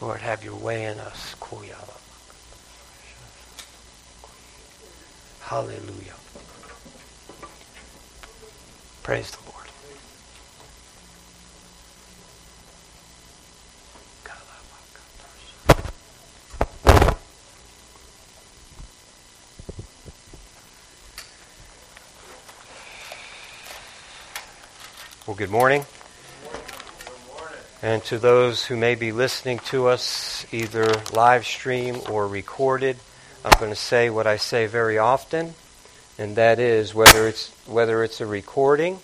Lord, have your way in us. Hallelujah. Praise the Lord. Well, good morning. And to those who may be listening to us either live stream or recorded, I'm going to say what I say very often, and that is whether it's whether it's a recording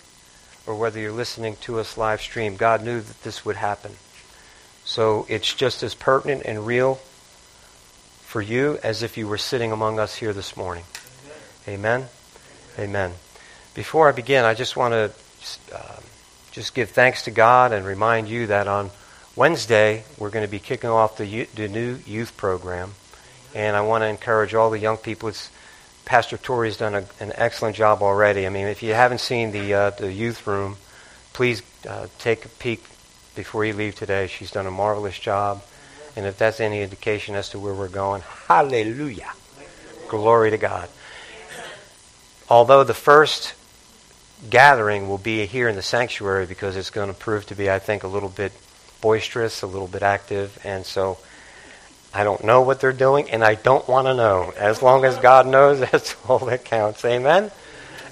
or whether you're listening to us live stream, God knew that this would happen. So it's just as pertinent and real for you as if you were sitting among us here this morning. Amen. Amen. Before I begin, I just want to uh, just give thanks to God and remind you that on Wednesday we're going to be kicking off the, the new youth program, and I want to encourage all the young people. It's, Pastor Tori has done a, an excellent job already. I mean, if you haven't seen the uh, the youth room, please uh, take a peek before you leave today. She's done a marvelous job, and if that's any indication as to where we're going, hallelujah, glory to God. Although the first gathering will be here in the sanctuary because it's going to prove to be, I think, a little bit boisterous, a little bit active, and so I don't know what they're doing, and I don't want to know. As long as God knows, that's all that counts. Amen?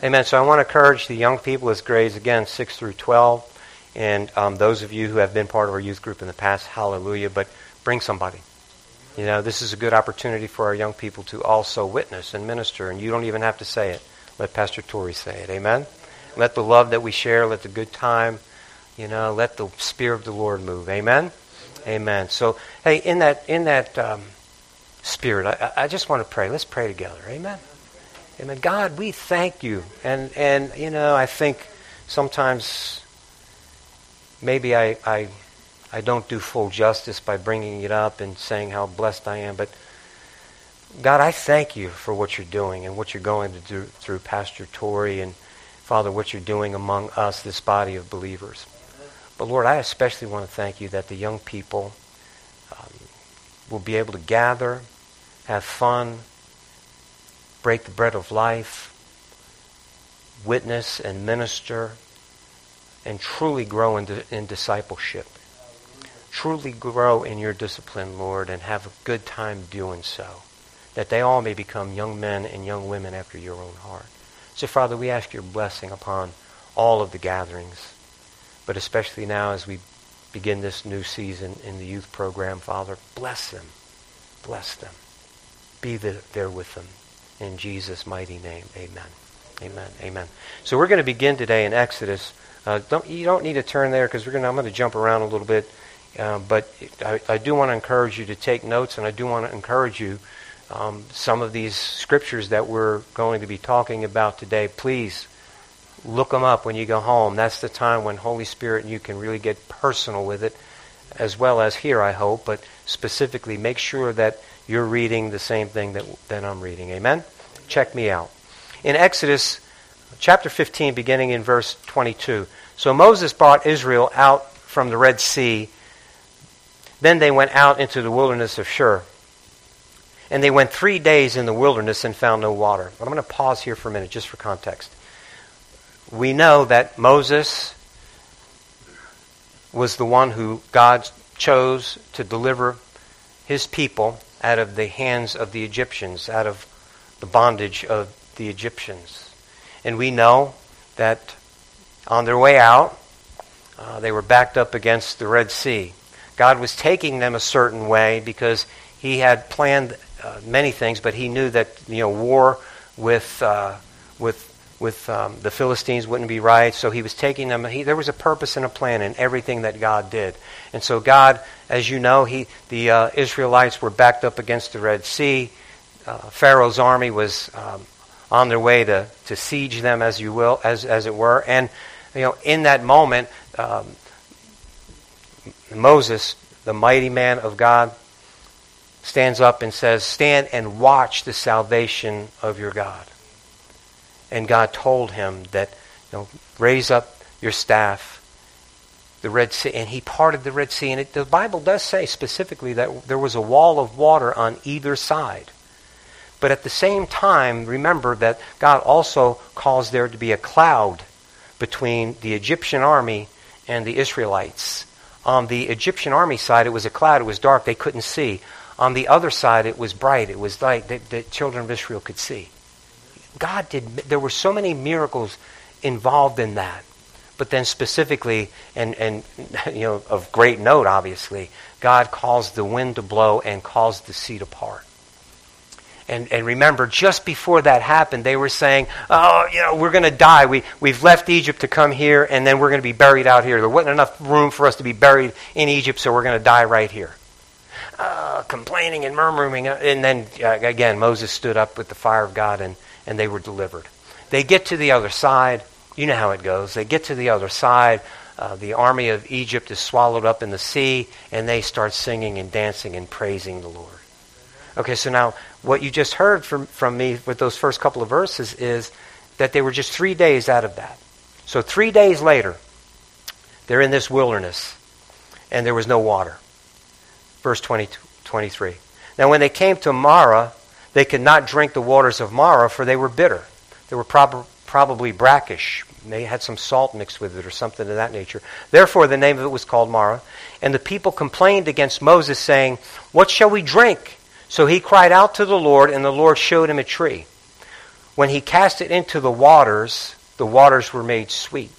Amen. So I want to encourage the young people as grades, again, 6 through 12, and um, those of you who have been part of our youth group in the past, hallelujah, but bring somebody. You know, this is a good opportunity for our young people to also witness and minister, and you don't even have to say it. Let Pastor Tori say it. Amen? Let the love that we share, let the good time, you know, let the Spirit of the Lord move. Amen? Amen. So, hey, in that, in that um, spirit, I, I just want to pray. Let's pray together. Amen? Amen. God, we thank you. And, and you know, I think sometimes maybe I, I, I don't do full justice by bringing it up and saying how blessed I am, but God, I thank you for what you're doing and what you're going to do through Pastor Tori and Father, what you're doing among us, this body of believers. But Lord, I especially want to thank you that the young people um, will be able to gather, have fun, break the bread of life, witness and minister, and truly grow in, in discipleship. Truly grow in your discipline, Lord, and have a good time doing so, that they all may become young men and young women after your own heart. So, Father, we ask your blessing upon all of the gatherings, but especially now as we begin this new season in the youth program, Father, bless them. Bless them. Be the, there with them. In Jesus' mighty name, amen. Amen. Amen. So we're going to begin today in Exodus. Uh, don't, you don't need to turn there because we're going. I'm going to jump around a little bit, uh, but I, I do want to encourage you to take notes, and I do want to encourage you um, some of these scriptures that we're going to be talking about today, please look them up when you go home. That's the time when Holy Spirit and you can really get personal with it, as well as here, I hope, but specifically make sure that you're reading the same thing that, that I'm reading. Amen? Check me out. In Exodus chapter 15, beginning in verse 22. So Moses brought Israel out from the Red Sea. Then they went out into the wilderness of Shur. And they went three days in the wilderness and found no water. But I'm going to pause here for a minute just for context. We know that Moses was the one who God chose to deliver his people out of the hands of the Egyptians, out of the bondage of the Egyptians. And we know that on their way out, uh, they were backed up against the Red Sea. God was taking them a certain way because he had planned uh, many things, but he knew that you know war with uh, with with um, the Philistines wouldn't be right. So he was taking them. He, there was a purpose and a plan in everything that God did. And so God, as you know, he the uh, Israelites were backed up against the Red Sea. Uh, Pharaoh's army was um, on their way to, to siege them, as you will, as as it were. And you know, in that moment, um, Moses, the mighty man of God, stands up and says, Stand and watch the salvation of your God. And God told him that, you know, raise up your staff the Red Sea, and he parted the Red Sea. And it, the Bible does say specifically that there was a wall of water on either side. But at the same time, remember that God also caused there to be a cloud between the Egyptian army and the Israelites. On the Egyptian army side, it was a cloud. It was dark. They couldn't see. On the other side, it was bright. It was light that the children of Israel could see. God did, there were so many miracles involved in that. But then specifically, and, and you know, of great note, obviously, God caused the wind to blow and caused the sea to part. And, and remember, just before that happened, they were saying, oh, you know, we're going to die. We, we've left Egypt to come here, and then we're going to be buried out here. There wasn't enough room for us to be buried in Egypt, so we're going to die right here. Uh, complaining and murmuring. Uh, and then, uh, again, Moses stood up with the fire of God, and, and they were delivered. They get to the other side. You know how it goes. They get to the other side. Uh, the army of Egypt is swallowed up in the sea, and they start singing and dancing and praising the Lord. Okay, so now what you just heard from, from me with those first couple of verses is that they were just three days out of that. So three days later, they're in this wilderness, and there was no water. Verse 20, 23. Now when they came to Marah, they could not drink the waters of Marah, for they were bitter. They were prob- probably brackish. They had some salt mixed with it or something of that nature. Therefore, the name of it was called Marah. And the people complained against Moses, saying, What shall we drink? So he cried out to the Lord, and the Lord showed him a tree. When he cast it into the waters, the waters were made sweet.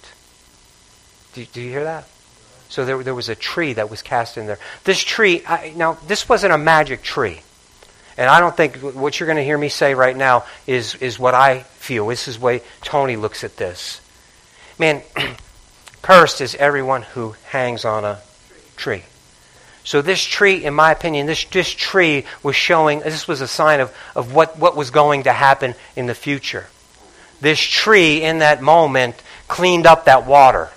Do, do you hear that? So there, there was a tree that was cast in there. This tree, I, now, this wasn't a magic tree. And I don't think what you're going to hear me say right now is, is what I feel. This is the way Tony looks at this. Man, cursed is everyone who hangs on a tree. So this tree, in my opinion, this, this tree was showing, this was a sign of, of what, what was going to happen in the future. This tree, in that moment, cleaned up that water.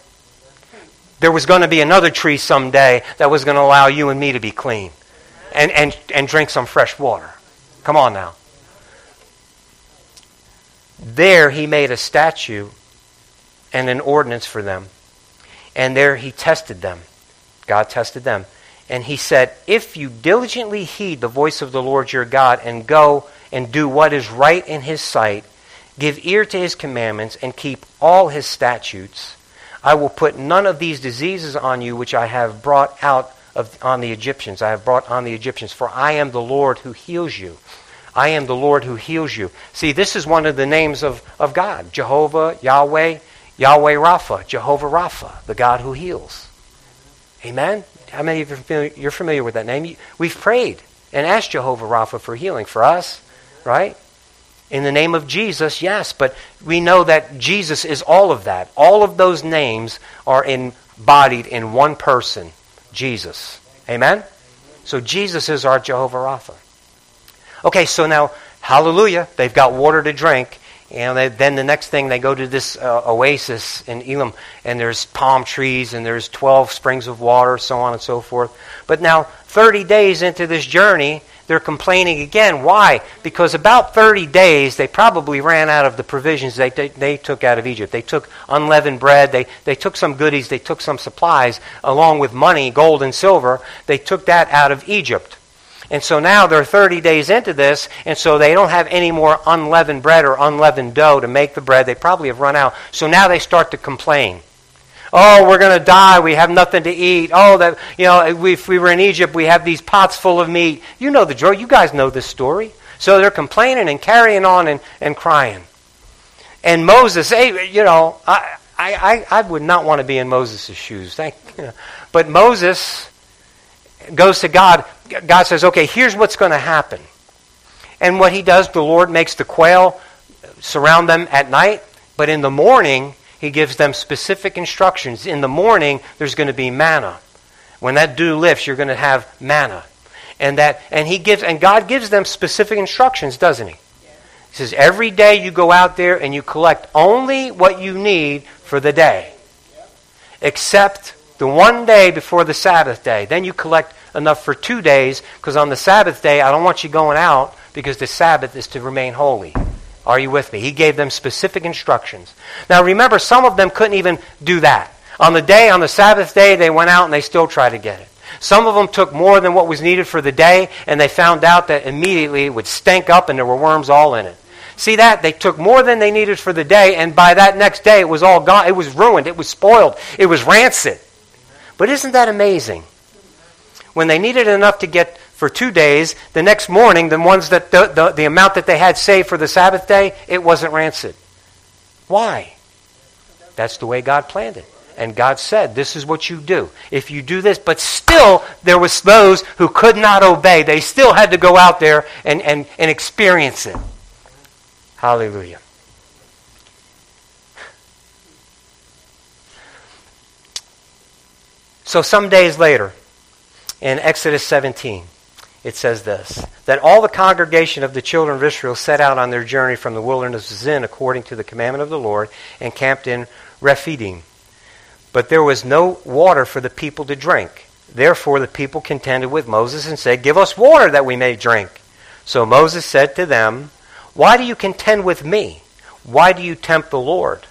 There was going to be another tree someday that was going to allow you and me to be clean and, and, and drink some fresh water. Come on now. There he made a statue and an ordinance for them. And there he tested them. God tested them. And he said, If you diligently heed the voice of the Lord your God and go and do what is right in his sight, give ear to his commandments, and keep all his statutes, I will put none of these diseases on you which I have brought out of, on the Egyptians. I have brought on the Egyptians, for I am the Lord who heals you. I am the Lord who heals you. See, this is one of the names of, of God Jehovah, Yahweh, Yahweh Rapha, Jehovah Rapha, the God who heals. Amen? How many of you are familiar, you're familiar with that name? We've prayed and asked Jehovah Rapha for healing for us, right? In the name of Jesus, yes, but we know that Jesus is all of that. All of those names are embodied in one person, Jesus. Amen? So Jesus is our Jehovah Rapha. Okay, so now, hallelujah, they've got water to drink. And then the next thing, they go to this uh, oasis in Elim, and there's palm trees, and there's 12 springs of water, so on and so forth. But now, 30 days into this journey, they're complaining again. Why? Because about 30 days, they probably ran out of the provisions they, they, they, took out of Egypt. They took unleavened bread, they, they took some goodies, they took some supplies, along with money, gold and silver. They took that out of Egypt. And so now they're 30 days into this, and so they don't have any more unleavened bread or unleavened dough to make the bread. They probably have run out. So now they start to complain. Oh, we're going to die. We have nothing to eat. Oh, that you know, if we were in Egypt, we have these pots full of meat. You know the story. You guys know this story. So they're complaining and carrying on and, and crying. And Moses, hey, you know, I, I, I would not want to be in Moses' shoes. Thank, you. But Moses goes to God. God says, okay, here's what's going to happen. And what he does, the Lord makes the quail surround them at night, but in the morning, he gives them specific instructions. In the morning, there's going to be manna. When that dew lifts, you're going to have manna. And that and he gives and God gives them specific instructions, doesn't he? He says, every day you go out there and you collect only what you need for the day. Except the one day before the Sabbath day. Then you collect enough for two days, because on the Sabbath day, I don't want you going out because the Sabbath is to remain holy. Are you with me? He gave them specific instructions. Now remember, some of them couldn't even do that. On the day, on the Sabbath day, they went out and they still tried to get it. Some of them took more than what was needed for the day, and they found out that immediately it would stink up and there were worms all in it. See that? They took more than they needed for the day, and by that next day it was all gone. It was ruined. It was spoiled. It was rancid. But isn't that amazing? When they needed enough to get for two days, the next morning, the ones that the, the, the amount that they had saved for the Sabbath day, it wasn't rancid. Why? That's the way God planned it. And God said, this is what you do. If you do this, but still there was those who could not obey. They still had to go out there and, and, and experience it. Hallelujah. So some days later, in Exodus 17, it says this that all the congregation of the children of Israel set out on their journey from the wilderness of Zin according to the commandment of the Lord and camped in Rephidim. But there was no water for the people to drink. Therefore the people contended with Moses and said, Give us water that we may drink. So Moses said to them, Why do you contend with me? Why do you tempt the Lord?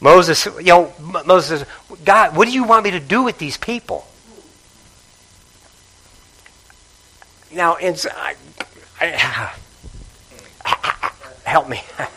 Moses, you know, Moses God, what do you want me to do with these people? Now, it's, I, help me.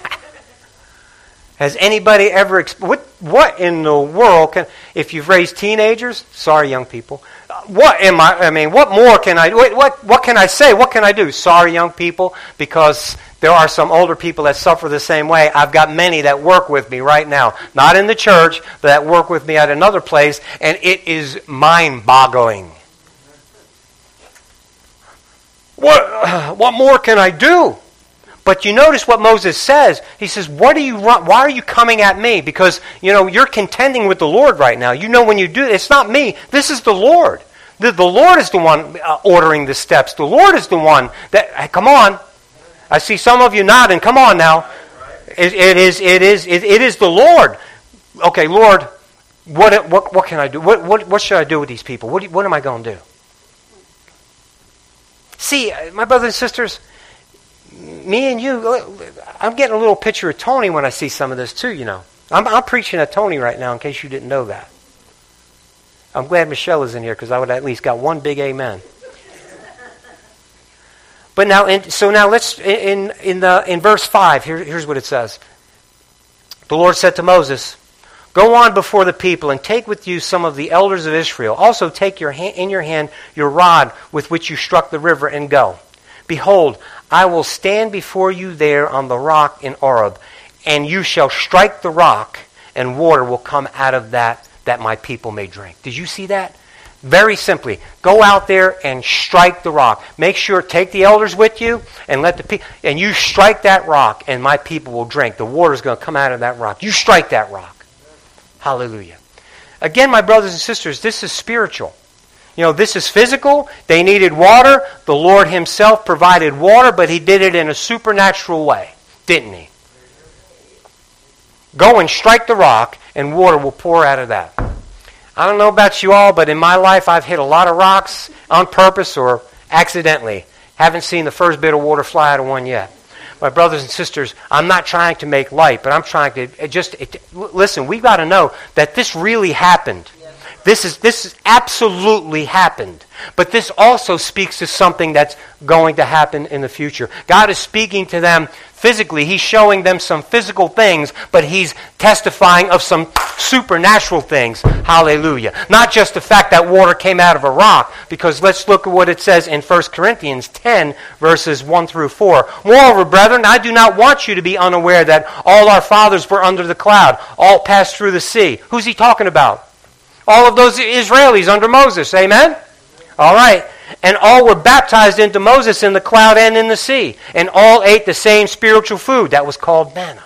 Has anybody ever what what in the world can if you've raised teenagers? Sorry, young people. Uh, what am I? I mean, what more can I? What what, what can I say? What can I do? Sorry, young people, because there are some older people that suffer the same way. I've got many that work with me right now, not in the church, but that work with me at another place, and it is mind-boggling. What what more can I do? But you notice what Moses says. He says, "What are you? Why are you coming at me? Because you know you're contending with the Lord right now. You know when you do it's not me. This is the Lord. The, the Lord is the one uh, ordering the steps. The Lord is the one that. Hey, come on, I see some of you nodding. Come on now. It, it is. It is. It, it is the Lord. Okay, Lord. What, what, what can I do? What, what, what should I do with these people? What, what am I going to do? See, uh, my brothers and sisters, me and you, I'm getting a little picture of Tony when I see some of this too, you know. I'm, I'm preaching at Tony right now in case you didn't know that. I'm glad Michelle is in here because I would at least got one big amen. But now, so now let's in in the in verse five. Here, here's what it says. The Lord said to Moses, "Go on before the people and take with you some of the elders of Israel. Also take your hand, in your hand your rod with which you struck the river, and go. Behold, I will stand before you there on the rock in Horeb, and you shall strike the rock, and water will come out of that that my people may drink. Did you see that? Very simply, go out there and strike the rock. Make sure, take the elders with you, and let the people, and you strike that rock, and my people will drink. The water is going to come out of that rock. You strike that rock. Hallelujah. Again, my brothers and sisters, this is spiritual. You know, this is physical. They needed water. The Lord Himself provided water, but He did it in a supernatural way, didn't He? Go and strike the rock, and water will pour out of that. I don't know about you all, but in my life, I've hit a lot of rocks on purpose or accidentally. Haven't seen the first bit of water fly out of one yet. My brothers and sisters, I'm not trying to make light, but I'm trying to just it, listen. We've got to know that this really happened. This is this absolutely happened. But this also speaks to something that's going to happen in the future. God is speaking to them physically. He's showing them some physical things, but he's testifying of some supernatural things. Hallelujah. Not just the fact that water came out of a rock, because let's look at what it says in 1 Corinthians 10, verses 1 through 4. Moreover, brethren, I do not want you to be unaware that all our fathers were under the cloud, all passed through the sea. Who's he talking about? All of those Israelis under Moses. Amen? All right. And all were baptized into Moses in the cloud and in the sea. And all ate the same spiritual food. That was called manna.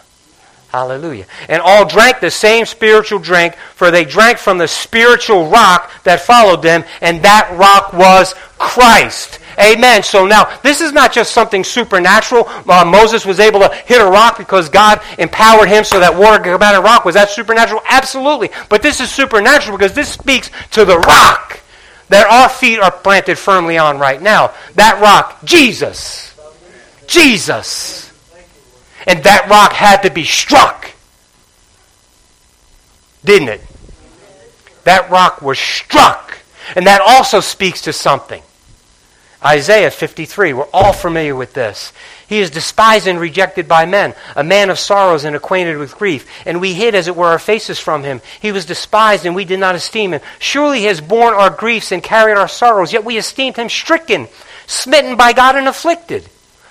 Hallelujah. And all drank the same spiritual drink, for they drank from the spiritual rock that followed them, and that rock was Christ. Amen. So now, this is not just something supernatural. Uh, Moses was able to hit a rock because God empowered him so that water could come out of rock. Was that supernatural? Absolutely. But this is supernatural because this speaks to the rock that our feet are planted firmly on right now. That rock, Jesus. Jesus. And that rock had to be struck. didn't it? That rock was struck. And that also speaks to something. Isaiah 53, we're all familiar with this. He is despised and rejected by men, a man of sorrows and acquainted with grief. And we hid, as it were, our faces from him. He was despised, and we did not esteem him. Surely he has borne our griefs and carried our sorrows, yet we esteemed him stricken, smitten by God, and afflicted.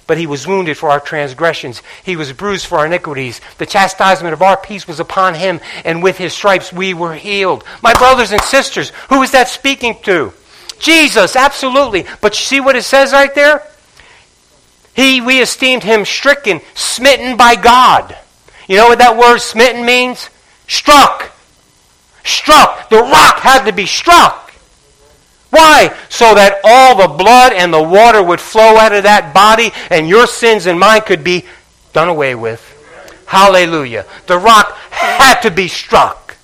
But he was wounded for our transgressions, he was bruised for our iniquities. The chastisement of our peace was upon him, and with his stripes we were healed. My brothers and sisters, who is that speaking to? Jesus, absolutely. But you see what it says right there? He, we esteemed him stricken, smitten by God. You know what that word smitten means? Struck. Struck. The rock had to be struck. Why? So that all the blood and the water would flow out of that body and your sins and mine could be done away with. Hallelujah. The rock had to be struck.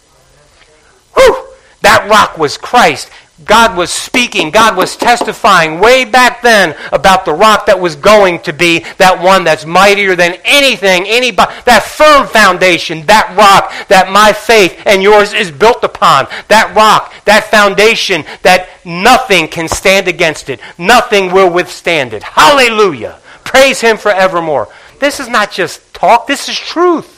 Whew! That rock was Christ. God was speaking, God was testifying way back then about the rock that was going to be that one that's mightier than anything, anybody, that firm foundation, that rock that my faith and yours is built upon. That rock, that foundation that nothing can stand against it. Nothing will withstand it. Hallelujah. Praise Him forevermore. This is not just talk, this is truth.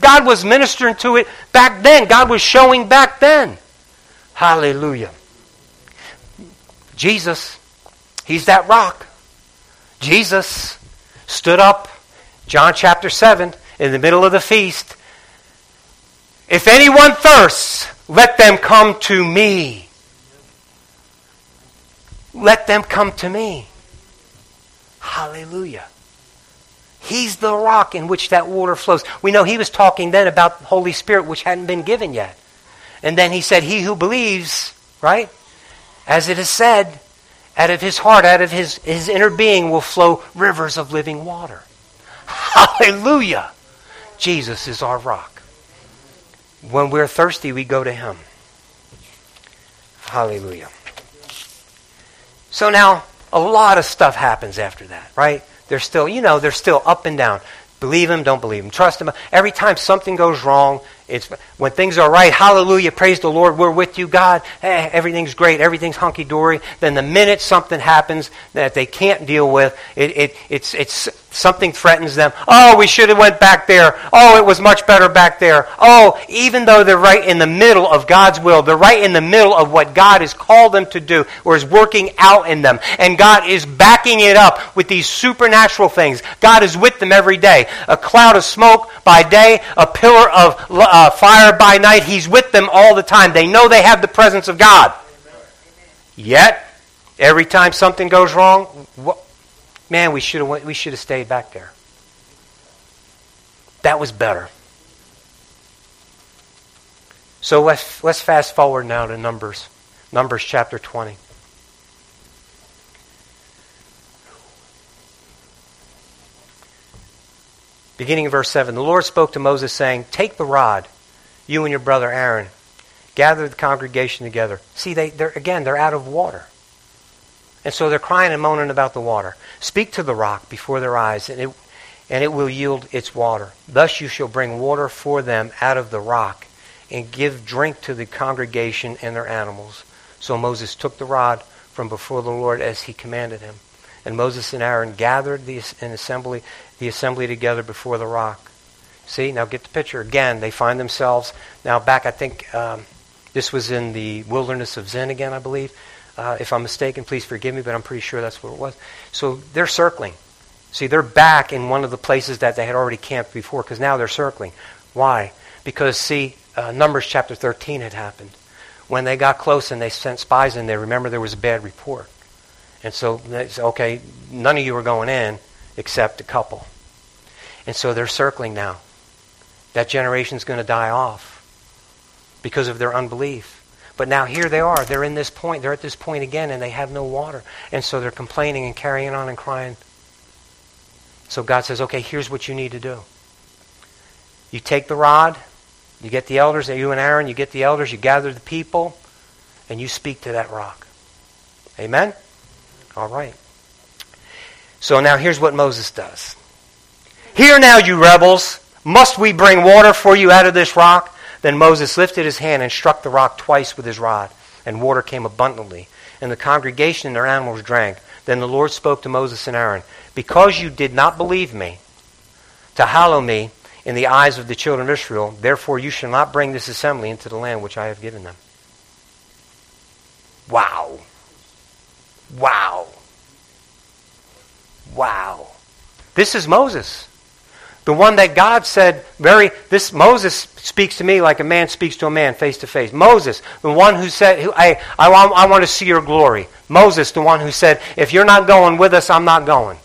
God was ministering to it back then, God was showing back then. Hallelujah. Jesus, he's that rock. Jesus stood up, John chapter 7, in the middle of the feast. If anyone thirsts, let them come to me. Let them come to me. Hallelujah. He's the rock in which that water flows. We know he was talking then about the Holy Spirit, which hadn't been given yet. And then he said, He who believes, right? As it is said, out of his heart, out of his, his inner being will flow rivers of living water. Hallelujah! Jesus is our rock. When we're thirsty, we go to him. Hallelujah. So now, a lot of stuff happens after that, right? They're still, you know, they're still up and down. Believe him, don't believe him. Trust him. Every time something goes wrong, it's when things are right, hallelujah, praise the Lord, we're with you, God. Hey, everything's great, everything's hunky dory. Then the minute something happens that they can't deal with, it, it, it's, it's something threatens them. Oh, we should have went back there. Oh, it was much better back there. Oh, even though they're right in the middle of God's will, they're right in the middle of what God has called them to do or is working out in them, and God is backing it up with these supernatural things. God is with them every day. A cloud of smoke by day, a pillar of uh, fire by night. He's with them all the time. They know they have the presence of God. Yet, every time something goes wrong, what, man, we should have we should have stayed back there. That was better. So let's, let's fast forward now to Numbers, Numbers chapter 20. Beginning of verse 7 The Lord spoke to Moses, saying, Take the rod, you and your brother Aaron, gather the congregation together. See, they, they're, again, they're out of water. And so they're crying and moaning about the water. Speak to the rock before their eyes, and it, and it will yield its water. Thus you shall bring water for them out of the rock, and give drink to the congregation and their animals. So Moses took the rod from before the Lord as he commanded him. And Moses and Aaron gathered the, an assembly the assembly together before the rock. See, now get the picture. Again, they find themselves now back, I think um, this was in the wilderness of Zin again, I believe. Uh, if I'm mistaken, please forgive me, but I'm pretty sure that's what it was. So they're circling. See, they're back in one of the places that they had already camped before because now they're circling. Why? Because, see, uh, Numbers chapter 13 had happened. When they got close and they sent spies in there, remember there was a bad report. And so they said, okay, none of you are going in except a couple. And so they're circling now. That generation's going to die off because of their unbelief. But now here they are. They're in this point. They're at this point again, and they have no water. And so they're complaining and carrying on and crying. So God says, okay, here's what you need to do. You take the rod, you get the elders, you and Aaron, you get the elders, you gather the people, and you speak to that rock. Amen? All right. So now here's what Moses does. Hear now, you rebels, must we bring water for you out of this rock? Then Moses lifted his hand and struck the rock twice with his rod, and water came abundantly. And the congregation and their animals drank. Then the Lord spoke to Moses and Aaron, Because you did not believe me, to hallow me in the eyes of the children of Israel, therefore you shall not bring this assembly into the land which I have given them. Wow. Wow. Wow. This is Moses. The one that God said, very, this Moses speaks to me like a man speaks to a man face to face. Moses, the one who said, who, I, I, I want to see your glory. Moses, the one who said, if you're not going with us, I'm not going.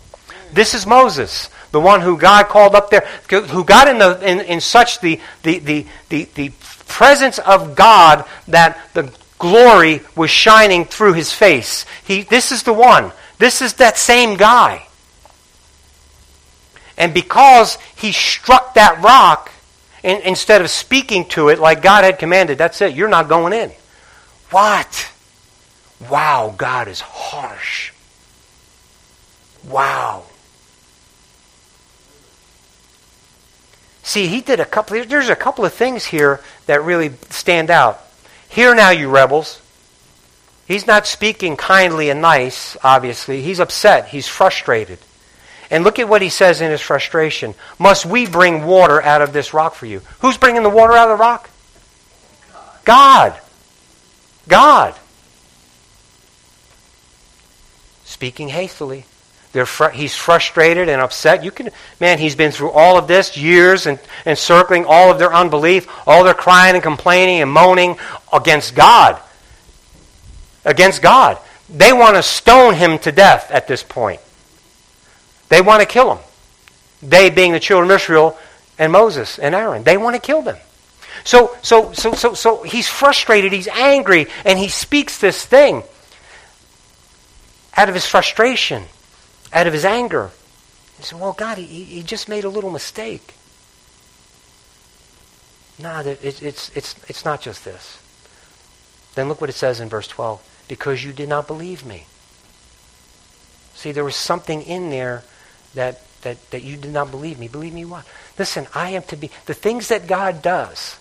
This is Moses, the one who God called up there, who got in, the, in, in such the, the, the, the, the presence of God that the glory was shining through his face. He, this is the one. This is that same guy. And because he struck that rock, in, instead of speaking to it like God had commanded, that's it, you're not going in. What? Wow, God is harsh. Wow. See, he did a couple, there's a couple of things here that really stand out. Hear now, you rebels. He's not speaking kindly and nice, obviously. He's upset. He's frustrated. And look at what he says in his frustration. Must we bring water out of this rock for you? Who's bringing the water out of the rock? God. God. Speaking hastily. Fr- he's frustrated and upset. You can, man, he's been through all of this, years and, and circling all of their unbelief, all their crying and complaining and moaning against God. Against God. They want to stone him to death at this point. They want to kill him. They being the children of Israel and Moses and Aaron. They want to kill them. So, so, so, so, so he's frustrated, he's angry, and he speaks this thing out of his frustration, out of his anger. He said, Well, God, he, he just made a little mistake. No, it, it's, it's, it's not just this. Then look what it says in verse 12 because you did not believe me. See, there was something in there that, that, that you did not believe me. Believe me what? Listen, I am to be, the things that God does,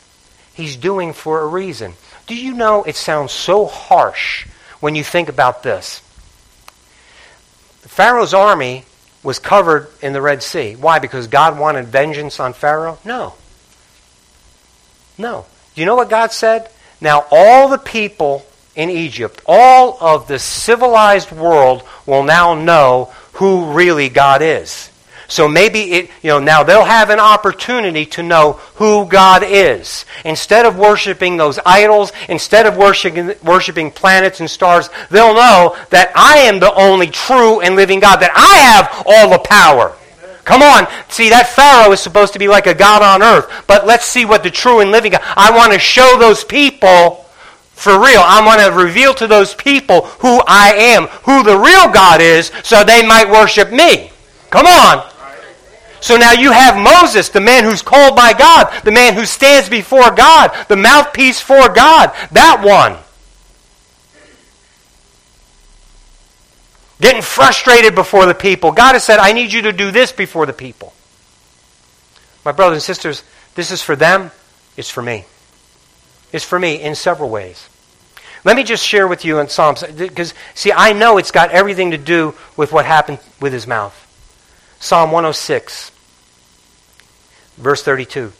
He's doing for a reason. Do you know it sounds so harsh when you think about this? Pharaoh's army was covered in the Red Sea. Why? Because God wanted vengeance on Pharaoh? No. No. Do you know what God said? Now all the people in Egypt, all of the civilized world will now know who really God is. So maybe it, you know, now they'll have an opportunity to know who God is. Instead of worshiping those idols, instead of worshiping, worshiping planets and stars, they'll know that I am the only true and living God, that I have all the power. Come on. See, that Pharaoh is supposed to be like a God on earth. But let's see what the true and living God. I want to show those people for real. I want to reveal to those people who I am, who the real God is, so they might worship me. Come on. So now you have Moses, the man who's called by God, the man who stands before God, the mouthpiece for God. That one. Getting frustrated before the people. God has said, I need you to do this before the people. My brothers and sisters, this is for them, it's for me is for me in several ways. Let me just share with you in Psalms, because, see, I know it's got everything to do with what happened with his mouth. Psalm 106, verse 32.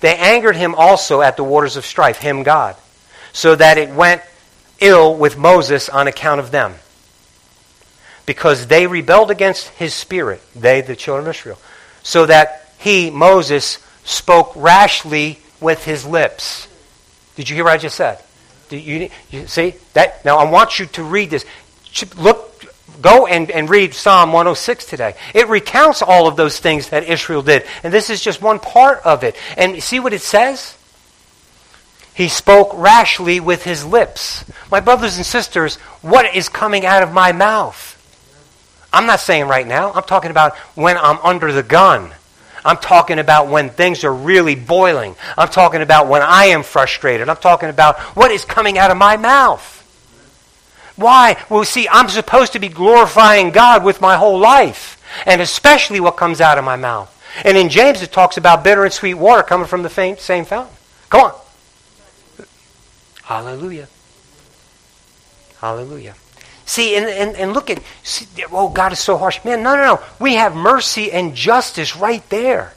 They angered him also at the waters of strife, him God, so that it went ill with Moses on account of them. Because they rebelled against his spirit, they, the children of Israel, so that he, Moses, spoke rashly with his lips. Did you hear what I just said? You, you see that? Now I want you to read this. Look, go and, and read Psalm 106 today. It recounts all of those things that Israel did, and this is just one part of it. And see what it says? He spoke rashly with his lips. My brothers and sisters, what is coming out of my mouth? I'm not saying right now. I'm talking about when I'm under the gun. I'm talking about when things are really boiling. I'm talking about when I am frustrated. I'm talking about what is coming out of my mouth. Why? Well, see, I'm supposed to be glorifying God with my whole life, and especially what comes out of my mouth. And in James, it talks about bitter and sweet water coming from the same fountain. Come on. Hallelujah. Hallelujah. See, and, and, and look at, see, oh, God is so harsh. Man, no, no, no. We have mercy and justice right there.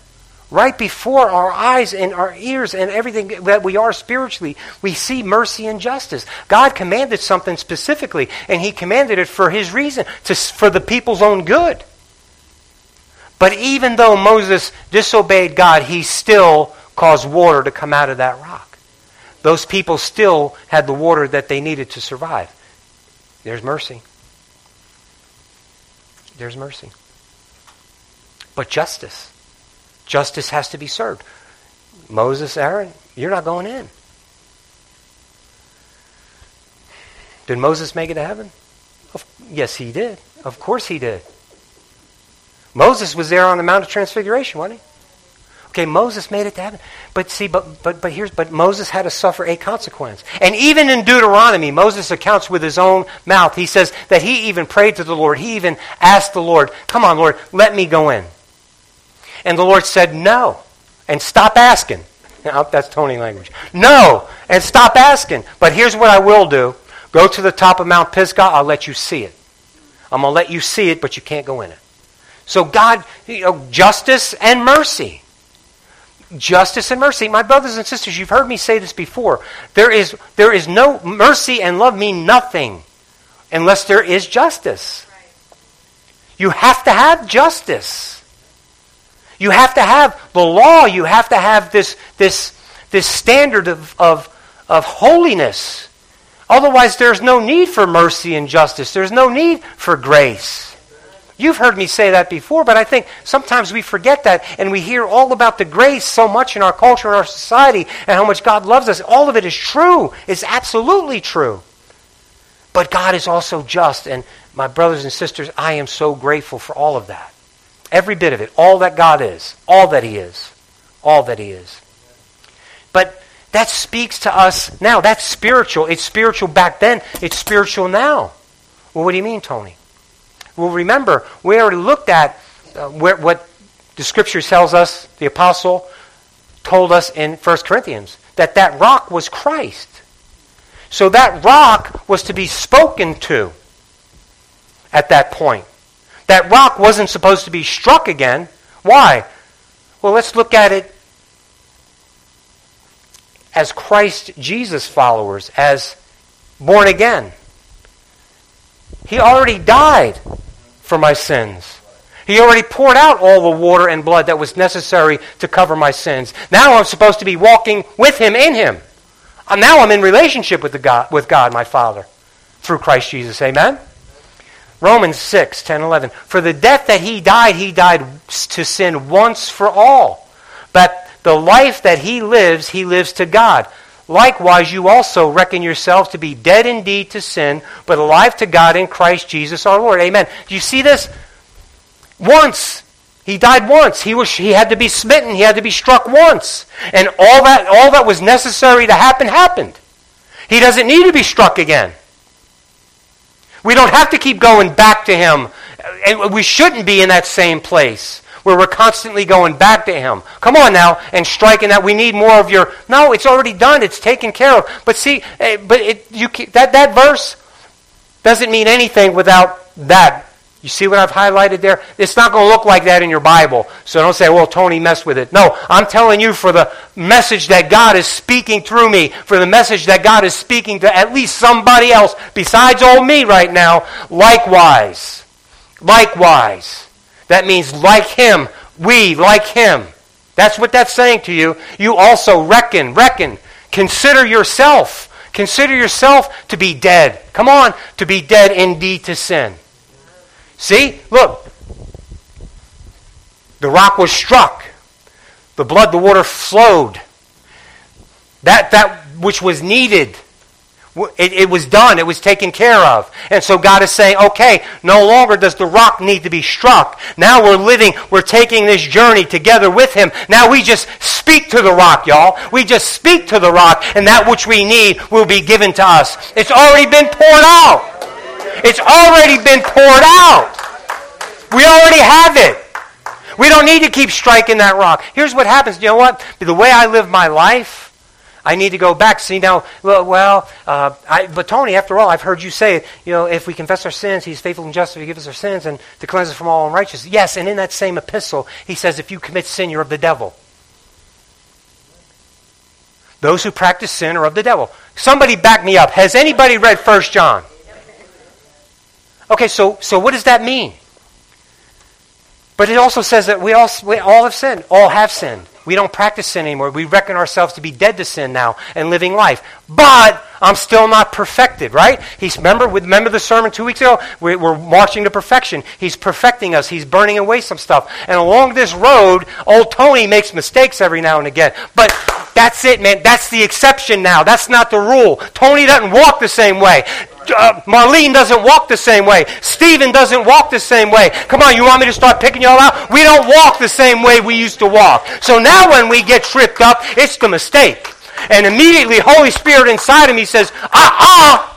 Right before our eyes and our ears and everything that we are spiritually, we see mercy and justice. God commanded something specifically, and He commanded it for His reason, to, for the people's own good. But even though Moses disobeyed God, he still caused water to come out of that rock. Those people still had the water that they needed to survive. There's mercy. There's mercy. But justice. Justice has to be served. Moses, Aaron, you're not going in. Did Moses make it to heaven? yes, he did. Of course he did. Moses was there on the Mount of Transfiguration, wasn't he? Okay, Moses made it to heaven. But see, but, but, but here's, but Moses had to suffer a consequence. And even in Deuteronomy, Moses accounts with his own mouth. He says that he even prayed to the Lord. He even asked the Lord, come on, Lord, let me go in. And the Lord said, no. And stop asking. Now, that's Tony language. No. And stop asking. But here's what I will do. Go to the top of Mount Pisgah. I'll let you see it. I'm going to let you see it, but you can't go in it. So God, you know, justice and mercy justice and mercy. My brothers and sisters, you've heard me say this before. There is, there is no mercy and love mean nothing unless there is justice. You have to have justice. You have to have the law. You have to have this, this, this standard of, of, of holiness. Otherwise, there's no need for mercy and justice. There's no need for grace. You've heard me say that before, but I think sometimes we forget that and we hear all about the grace so much in our culture and our society and how much God loves us. All of it is true. It's absolutely true. But God is also just. And my brothers and sisters, I am so grateful for all of that. Every bit of it. All that God is. All that He is. All that He is. But that speaks to us now. That's spiritual. It's spiritual back then. It's spiritual now. Well, what do you mean, Tony? Well, remember, we already looked at uh, where, what the Scripture tells us, the apostle told us in 1 Corinthians, that that rock was Christ. So that rock was to be spoken to at that point. That rock wasn't supposed to be struck again. Why? Well, let's look at it as Christ Jesus followers, as born again. He already died for my sins. He already poured out all the water and blood that was necessary to cover my sins. Now I'm supposed to be walking with him in him. Uh, now I'm in relationship with, the God, with God, my Father, through Christ Jesus. Amen? Romans 6, 10, 11. For the death that he died, he died to sin once for all. But the life that he lives, he lives to God. Likewise, you also reckon yourselves to be dead indeed to sin, but alive to God in Christ Jesus our Lord. Amen. Do you see this? Once. He died once. He, was, he had to be smitten. He had to be struck once. And all that, all that was necessary to happen happened. He doesn't need to be struck again. We don't have to keep going back to him. And we shouldn't be in that same place where we're constantly going back to Him. Come on now, and striking that we need more of your. No, it's already done. It's taken care of. But see, eh, but it, you that that verse doesn't mean anything without that. You see what I've highlighted there? It's not going to look like that in your Bible. So don't say, well, Tony messed with it. No, I'm telling you for the message that God is speaking through me, for the message that God is speaking to at least somebody else besides old me right now, likewise. Likewise. That means like him, we like him. That's what that's saying to you. You also reckon, reckon, consider yourself, consider yourself to be dead. Come on, to be dead indeed to sin. See? Look. The rock was struck. The blood, the water flowed. That, that which was needed it, it, was done. It was taken care of. And so God is saying, okay, no longer does the rock need to be struck. Now we're living, we're taking this journey together with Him. Now we just speak to the rock, y'all. We just speak to the rock, and that which we need will be given to us. It's already been poured out. It's already been poured out. We already have it. We don't need to keep striking that rock. Here's what happens. You know what? The way I live my life, I need to go back. See now, well, well uh, I, but Tony, after all, I've heard you say, you know, if we confess our sins, He's faithful and just to forgive us our sins and to cleanse us from all unrighteousness. Yes, and in that same epistle, He says, if you commit sin, you're of the devil. Those who practice sin are of the devil. Somebody back me up. Has anybody read First John? Okay, so, so what does that mean? But it also says that we all, we all have sinned. All have sinned. We don't practice sin anymore. We reckon ourselves to be dead to sin now and living life. But I'm still not perfected, right? He's remember remember the sermon two weeks ago. We're, we're marching to perfection. He's perfecting us. He's burning away some stuff. And along this road, old Tony makes mistakes every now and again. But that's it, man. That's the exception now. That's not the rule. Tony doesn't walk the same way uh, Marlene doesn't walk the same way. Stephen doesn't walk the same way. Come on, you want me to start picking y'all out? We don't walk the same way we used to walk. So now when we get tripped up, it's the mistake. And immediately, Holy Spirit inside of me says, ah, ah.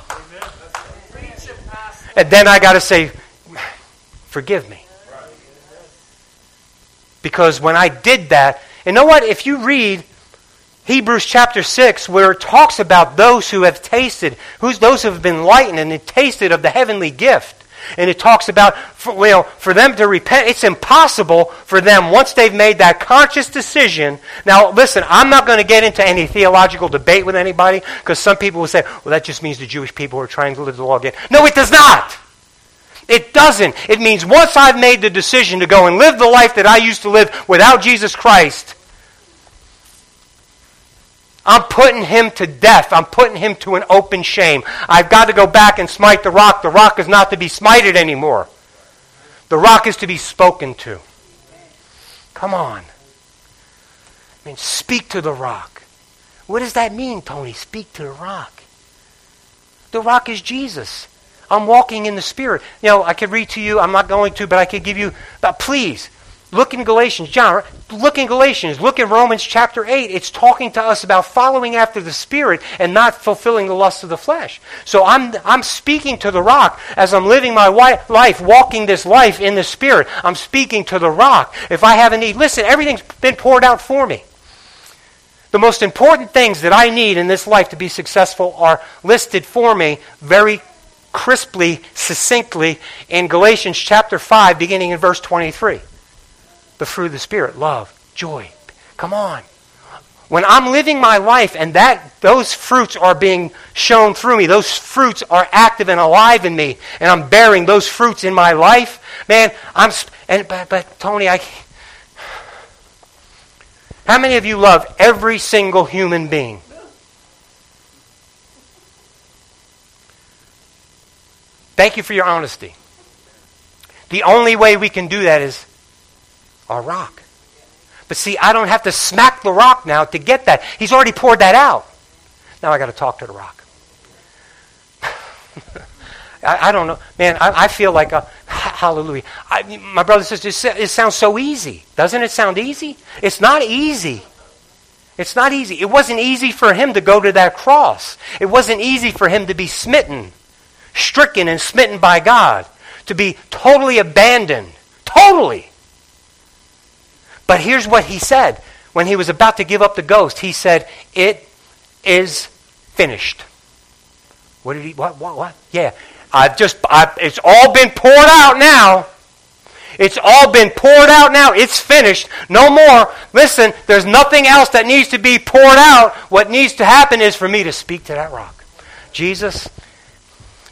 And then I got to say, forgive me. Because when I did that, and know what? If you read Hebrews chapter 6, where it talks about those who have tasted, who's those who have been enlightened and tasted of the heavenly gift. And it talks about, for, well, for them to repent, it's impossible for them once they've made that conscious decision. Now, listen, I'm not going to get into any theological debate with anybody because some people will say, well, that just means the Jewish people are trying to live the law again. No, it does not. It doesn't. It means once I've made the decision to go and live the life that I used to live without Jesus Christ, I'm putting him to death. I'm putting him to an open shame. I've got to go back and smite the rock. The rock is not to be smited anymore. The rock is to be spoken to. Come on. I mean, speak to the rock. What does that mean, Tony? Speak to the rock. The rock is Jesus. I'm walking in the Spirit. You know, I could read to you. I'm not going to, but I could give you. But please, Look in Galatians, John, look in Galatians, look in Romans chapter 8. It's talking to us about following after the Spirit and not fulfilling the lust of the flesh. So I'm, I'm speaking to the rock as I'm living my life, walking this life in the Spirit. I'm speaking to the rock. If I have a need, listen, everything's been poured out for me. The most important things that I need in this life to be successful are listed for me very crisply, succinctly in Galatians chapter 5, beginning in verse 23 the fruit of the Spirit love, joy. Come on. When I'm living my life and that those fruits are being shown through me, those fruits are active and alive in me, and I'm bearing those fruits in my life, man, I'm and but, but Tony, I How many of you love every single human being? Thank you for your honesty. The only way we can do that is our rock. But see, I don't have to smack the rock now to get that. He's already poured that out. Now I got to talk to the rock. I, I, don't know. Man, I, I feel like a hallelujah. I, my brother says it sounds so easy. Doesn't it sound easy? It's not easy. It's not easy. It wasn't easy for him to go to that cross. It wasn't easy for him to be smitten, stricken and smitten by God, to be totally abandoned. Totally. But here's what he said when he was about to give up the ghost. He said, It is finished. What did he, what, what, what? Yeah. I've just, I've, it's all been poured out now. It's all been poured out now. It's finished. No more. Listen, there's nothing else that needs to be poured out. What needs to happen is for me to speak to that rock. Jesus,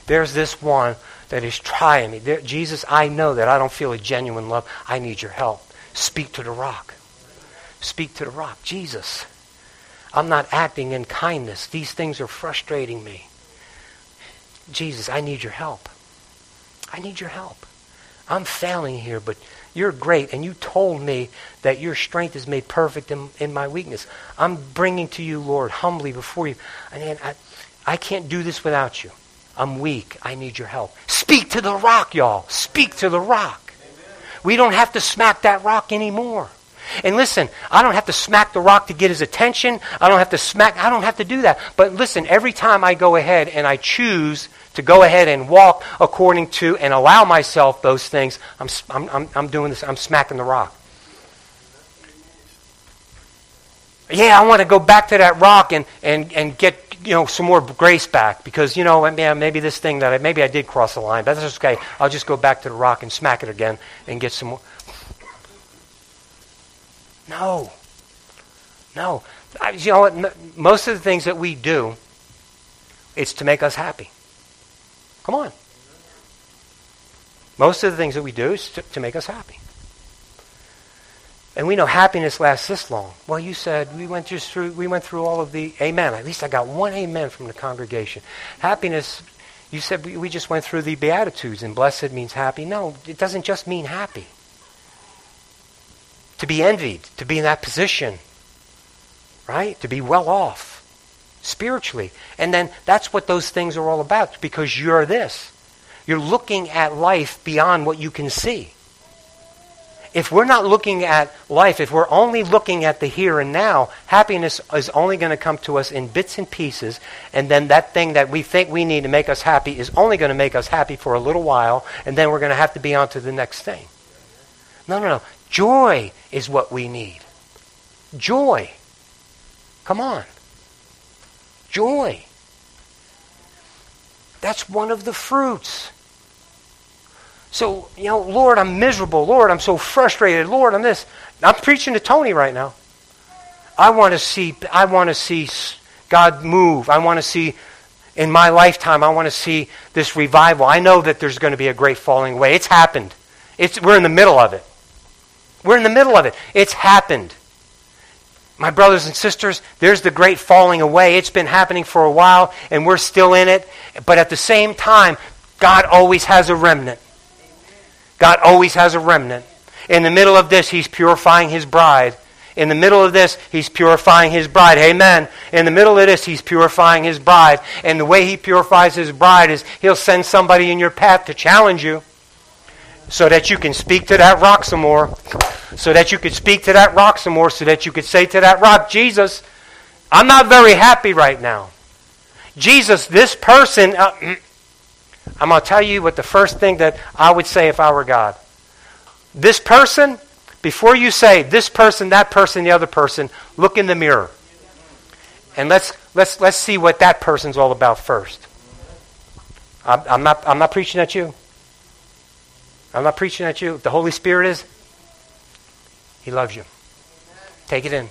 there's this one that is trying me. There, Jesus, I know that I don't feel a genuine love. I need your help. Speak to the rock. Speak to the rock. Jesus, I'm not acting in kindness. These things are frustrating me. Jesus, I need your help. I need your help. I'm failing here, but you're great, and you told me that your strength is made perfect in, in my weakness. I'm bringing to you, Lord, humbly before you. And I, I can't do this without you. I'm weak. I need your help. Speak to the rock, y'all. Speak to the rock. We don't have to smack that rock anymore. And listen, I don't have to smack the rock to get his attention. I don't have to smack, I don't have to do that. But listen, every time I go ahead and I choose to go ahead and walk according to and allow myself those things, I'm, I'm, I'm, doing this, I'm smacking the rock. Yeah, I want to go back to that rock and, and, and get you know some more grace back because you know maybe this thing that I, maybe I did cross the line, but that's okay. I'll just go back to the rock and smack it again and get some more. No, no. I, you know what? Most of the things that we do, it's to make us happy. Come on. Most of the things that we do is to, to make us happy. And we know happiness lasts this long. Well, you said we went just through we went through all of the amen. At least I got one amen from the congregation. Happiness you said we, we just went through the beatitudes and blessed means happy. No, it doesn't just mean happy. To be envied, to be in that position, right? To be well off spiritually. And then that's what those things are all about because you're this. You're looking at life beyond what you can see if we're not looking at life, if we're only looking at the here and now, happiness is only going to come to us in bits and pieces, and then that thing that we think we need to make us happy is only going to make us happy for a little while, and then we're going to have to be on to the next thing. No, no, no. Joy is what we need. Joy. Come on. Joy. That's one of the fruits. So, you know, Lord, I'm miserable. Lord, I'm so frustrated. Lord, I'm this. I'm preaching to Tony right now. I want to see I want to see God move. I want to see in my lifetime I want to see this revival. I know that there's going to be a great falling away. It's happened. It's we're in the middle of it. We're in the middle of it. It's happened. My brothers and sisters, there's the great falling away. It's been happening for a while and we're still in it, but at the same time, God always has a remnant. God always has a remnant. In the middle of this, He's purifying His bride. In the middle of this, He's purifying His bride. Amen. In the middle of this, He's purifying His bride. And the way He purifies His bride is He'll send somebody in your path to challenge you so that you can speak to that rock some more. So that you could speak to that rock some more. So that you could say to that rock, Jesus, I'm not very happy right now. Jesus, this person, uh, I'm going to tell you what the first thing that I would say if I were God. This person, before you say this person, that person, the other person, look in the mirror. And let's, let's, let's see what that person's all about first. I'm, not, I'm not preaching at you. I'm not preaching at you. The Holy Spirit is. He loves you. Take it in.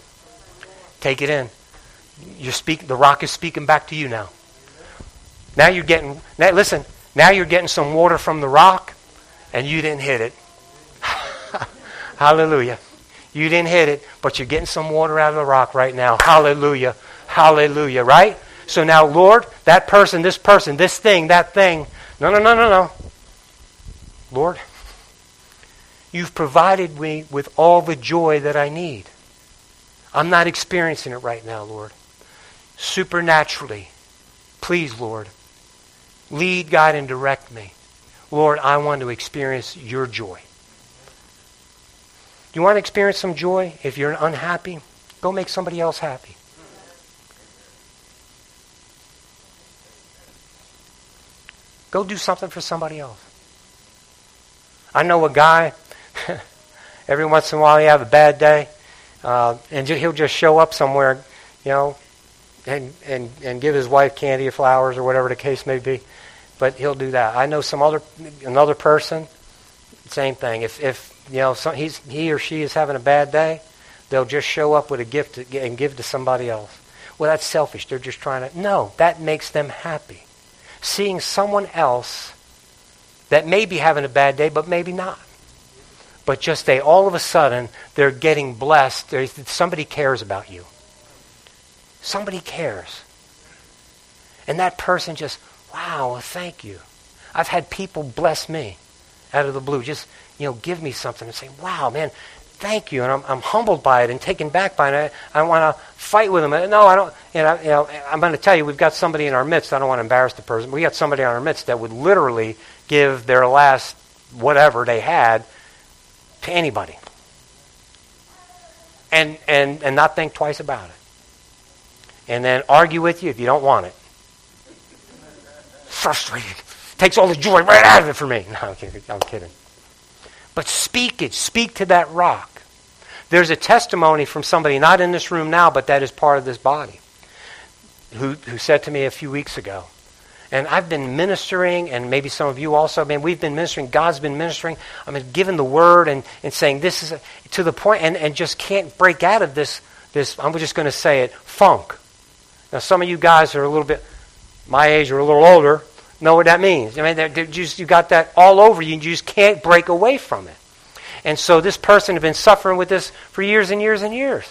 Take it in. You're speak, the rock is speaking back to you now. Now you're getting. Now, listen, now you're getting some water from the rock, and you didn't hit it. Hallelujah. You didn't hit it, but you're getting some water out of the rock right now. Hallelujah. Hallelujah, right? So now, Lord, that person, this person, this thing, that thing. No, no, no, no, no. Lord, you've provided me with all the joy that I need. I'm not experiencing it right now, Lord. Supernaturally. Please, Lord, Lead, guide, and direct me. Lord, I want to experience your joy. You want to experience some joy? If you're unhappy, go make somebody else happy. Go do something for somebody else. I know a guy, every once in a while he have a bad day, uh, and he'll just show up somewhere, you know, and, and, and give his wife candy or flowers or whatever the case may be but he'll do that. I know some other another person, same thing. If if you know some, he's, he or she is having a bad day, they'll just show up with a gift and give to somebody else. Well, that's selfish. They're just trying to. No, that makes them happy. Seeing someone else that may be having a bad day, but maybe not. But just they all of a sudden they're getting blessed. Somebody cares about you. Somebody cares. And that person just Wow, thank you. I've had people bless me out of the blue. Just, you know, give me something and say, wow, man, thank you. And I'm, I'm humbled by it and taken back by it. I, I want to fight with them. Uh, no, I don't. You know, you know I'm going to tell you, we've got somebody in our midst. I don't want to embarrass the person. We got somebody in our midst that would literally give their last whatever they had to anybody. And, and, and not think twice about it. And then argue with you if you don't want it frustrated. Takes all the joy right out of it for me. No, I'm kidding. I'm kidding. But speak it. Speak to that rock. There's a testimony from somebody, not in this room now, but that is part of this body, who, who said to me a few weeks ago, and I've been ministering, and maybe some of you also, I mean, we've been ministering, God's been ministering. I mean, giving the word and, and saying this is a, to the point, and, and just can't break out of this, this, I'm just going to say it, funk. Now, some of you guys are a little bit my age or a little older know what that means. I mean, just, you got that all over you, and you just can't break away from it. And so this person had been suffering with this for years and years and years.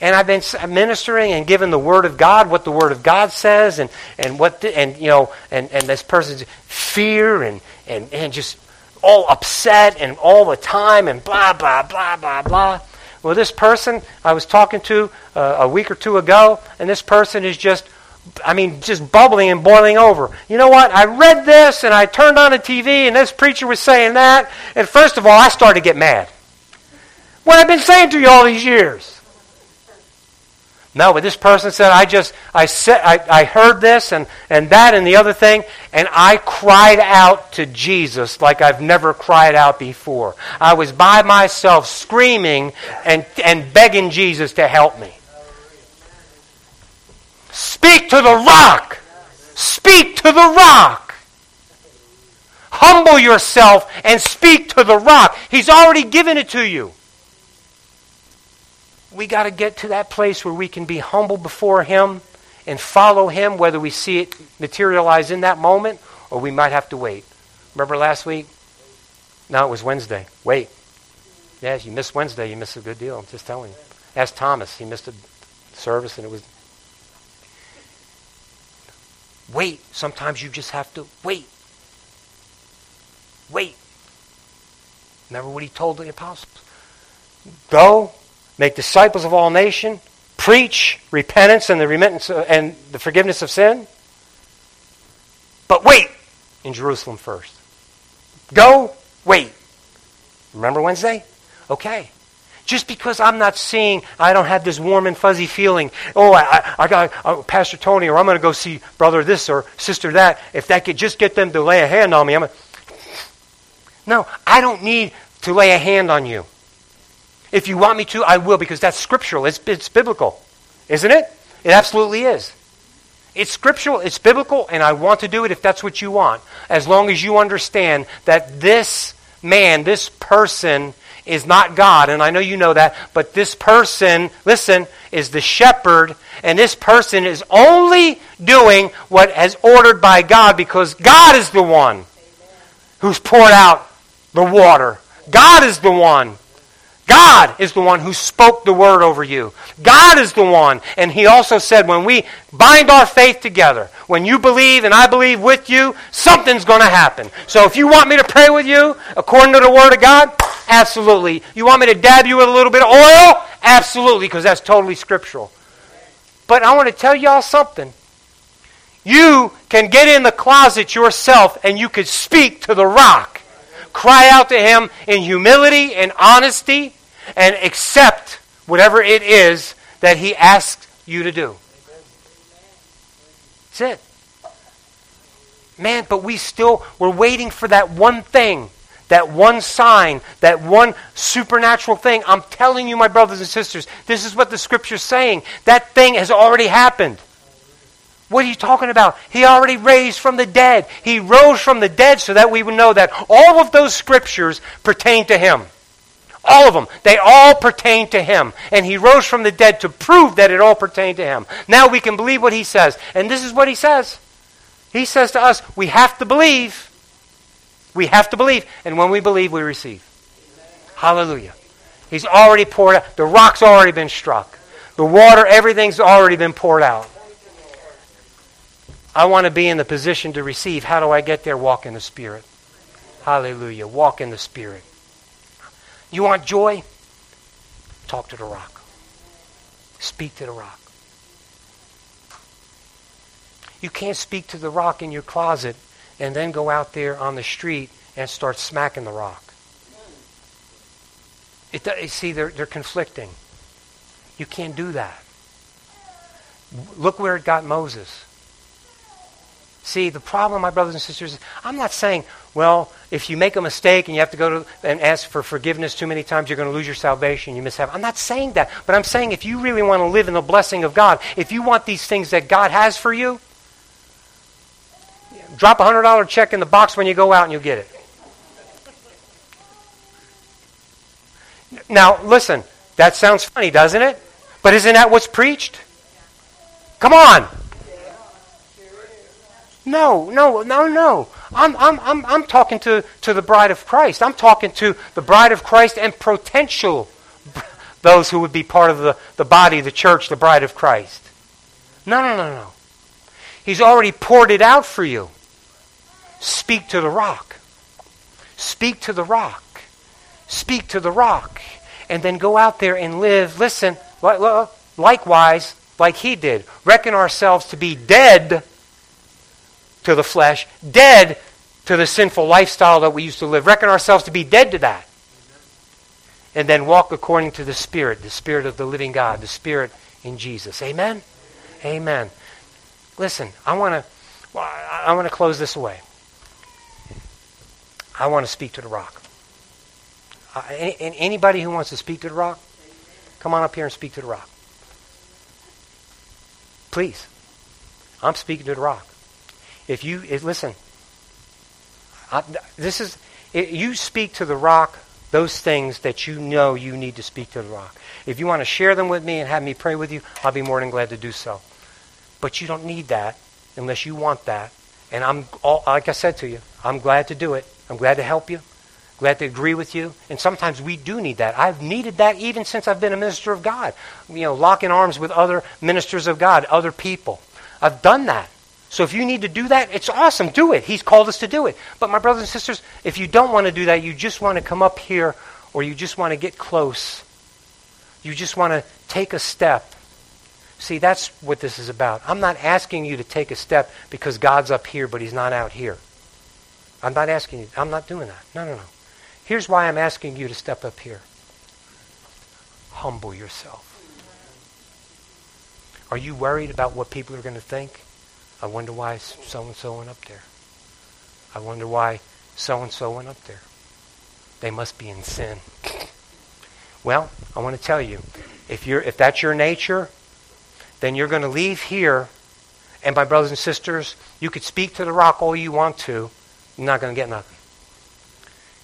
And I've been ministering and giving the Word of God, what the Word of God says, and, and what the, and you know, and, and this person's fear and, and, and just all upset and all the time and blah blah blah blah blah. Well, this person I was talking to uh, a week or two ago, and this person is just I mean, just bubbling and boiling over. You know what? I read this and I turned on the TV and this preacher was saying that. And first of all, I started to get mad. What I've been saying to you all these years. No, but this person said, I just, I said, I, I heard this and, and that and the other thing, and I cried out to Jesus like I've never cried out before. I was by myself screaming and, and begging Jesus to help me. Speak to the rock. Speak to the rock. Humble yourself and speak to the rock. He's already given it to you. We got to get to that place where we can be humble before Him and follow Him, whether we see it materialize in that moment or we might have to wait. Remember last week? No, it was Wednesday. Wait. Yes, you missed Wednesday. You missed a good deal. I'm just telling you. Ask Thomas. He missed a service and it was Wait. Sometimes you just have to wait. Wait. Remember what he told the apostles? Go, make disciples of all nations, preach repentance and the remittance of, and the forgiveness of sin. But wait in Jerusalem first. Go, wait. Remember Wednesday? Okay. Just because I'm not seeing, I don't have this warm and fuzzy feeling, oh, I, I got uh, Pastor Tony, or I'm going to go see brother this or sister that. If that could just get them to lay a hand on me, I'm going No, I don't need to lay a hand on you. If you want me to, I will, because that's scriptural. It's, it's biblical. Isn't it? It absolutely is. It's scriptural, it's biblical, and I want to do it if that's what you want. As long as you understand that this man, this person, is not God, and I know you know that, but this person, listen, is the shepherd, and this person is only doing what is ordered by God because God is the one who's poured out the water. God is the one God is the one who spoke the word over you. God is the one. And he also said, when we bind our faith together, when you believe and I believe with you, something's going to happen. So if you want me to pray with you according to the word of God, absolutely. You want me to dab you with a little bit of oil? Absolutely, because that's totally scriptural. But I want to tell y'all something. You can get in the closet yourself and you could speak to the rock. Cry out to him in humility and honesty and accept whatever it is that He asks you to do. That's it. Man, but we still, we're waiting for that one thing, that one sign, that one supernatural thing. I'm telling you, my brothers and sisters, this is what the Scripture's saying. That thing has already happened. What are you talking about? He already raised from the dead. He rose from the dead so that we would know that all of those Scriptures pertain to Him. All of them. They all pertain to him. And he rose from the dead to prove that it all pertained to him. Now we can believe what he says. And this is what he says. He says to us, we have to believe. We have to believe. And when we believe, we receive. Hallelujah. He's already poured out. The rock's already been struck. The water, everything's already been poured out. I want to be in the position to receive. How do I get there? Walk in the Spirit. Hallelujah. Walk in the Spirit. You want joy? Talk to the rock. Speak to the rock. You can't speak to the rock in your closet and then go out there on the street and start smacking the rock. It, see, they're, they're conflicting. You can't do that. Look where it got Moses. See, the problem, my brothers and sisters, is I'm not saying, well, if you make a mistake and you have to go to and ask for forgiveness too many times, you're going to lose your salvation. You miss heaven. I'm not saying that, but I'm saying if you really want to live in the blessing of God, if you want these things that God has for you, drop a hundred dollar check in the box when you go out and you'll get it. Now, listen, that sounds funny, doesn't it? But isn't that what's preached? Come on. No, no, no, no. I'm, I'm, I'm, I'm talking to, to the bride of Christ. I'm talking to the bride of Christ and potential those who would be part of the, the body, the church, the bride of Christ. No, no, no, no. He's already poured it out for you. Speak to the rock. Speak to the rock. Speak to the rock. And then go out there and live. Listen, likewise, like he did. Reckon ourselves to be dead to the flesh, dead to the sinful lifestyle that we used to live. Reckon ourselves to be dead to that. And then walk according to the Spirit, the Spirit of the living God, the Spirit in Jesus. Amen? Amen. Listen, I want to I want to close this away. I want to speak to the rock. Uh, any, anybody who wants to speak to the rock, come on up here and speak to the rock. Please. I'm speaking to the rock. If you if, listen, I, this is it, you speak to the rock those things that you know you need to speak to the rock. If you want to share them with me and have me pray with you, I'll be more than glad to do so. But you don't need that unless you want that. And I'm all, like I said to you, I'm glad to do it. I'm glad to help you. Glad to agree with you. And sometimes we do need that. I've needed that even since I've been a minister of God. You know, locking arms with other ministers of God, other people. I've done that. So if you need to do that, it's awesome. Do it. He's called us to do it. But my brothers and sisters, if you don't want to do that, you just want to come up here or you just want to get close. You just want to take a step. See, that's what this is about. I'm not asking you to take a step because God's up here, but he's not out here. I'm not asking you. I'm not doing that. No, no, no. Here's why I'm asking you to step up here. Humble yourself. Are you worried about what people are going to think? I wonder why so and so went up there. I wonder why so and so went up there. They must be in sin. Well, I want to tell you, if you're if that's your nature, then you're going to leave here and my brothers and sisters, you could speak to the rock all you want to, you're not going to get nothing.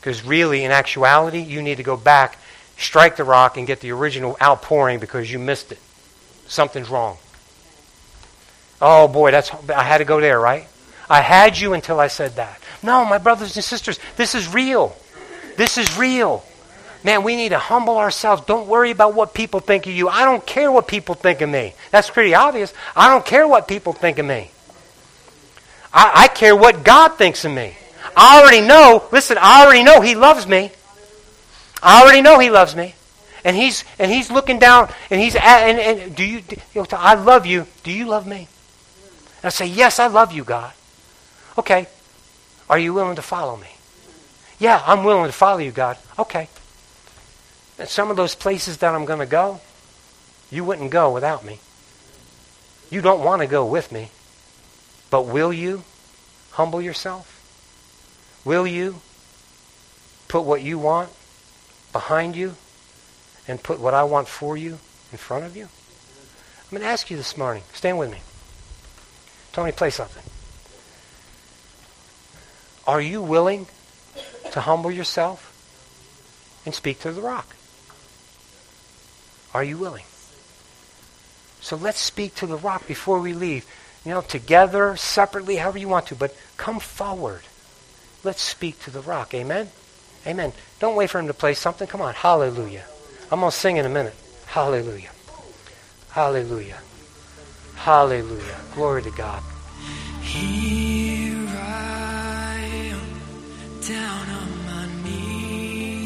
Because really, in actuality, you need to go back, strike the rock, and get the original outpouring because you missed it. Something's wrong. Oh boy, that's I had to go there, right? I had you until I said that. No, my brothers and sisters, this is real. This is real. Man, we need to humble ourselves. Don't worry about what people think of you. I don't care what people think of me. That's pretty obvious. I don't care what people think of me. I, I care what God thinks of me. I already know, listen, I already know He loves me. I already know He loves me and he's and he's looking down and he's at, and, and do you, I love you. Do you love me? And I say, Yes, I love you, God. Okay. Are you willing to follow me? Yeah, I'm willing to follow you, God. Okay. And some of those places that I'm going to go, you wouldn't go without me. You don't want to go with me. But will you humble yourself? Will you put what you want behind you and put what I want for you in front of you? I'm going to ask you this morning. Stand with me. Tony, play something. Are you willing to humble yourself and speak to the rock? Are you willing? So let's speak to the rock before we leave. You know, together, separately, however you want to, but come forward. Let's speak to the rock. Amen? Amen. Don't wait for him to play something. Come on. Hallelujah. I'm going to sing in a minute. Hallelujah. Hallelujah. Hallelujah. Glory to God. Here I am down.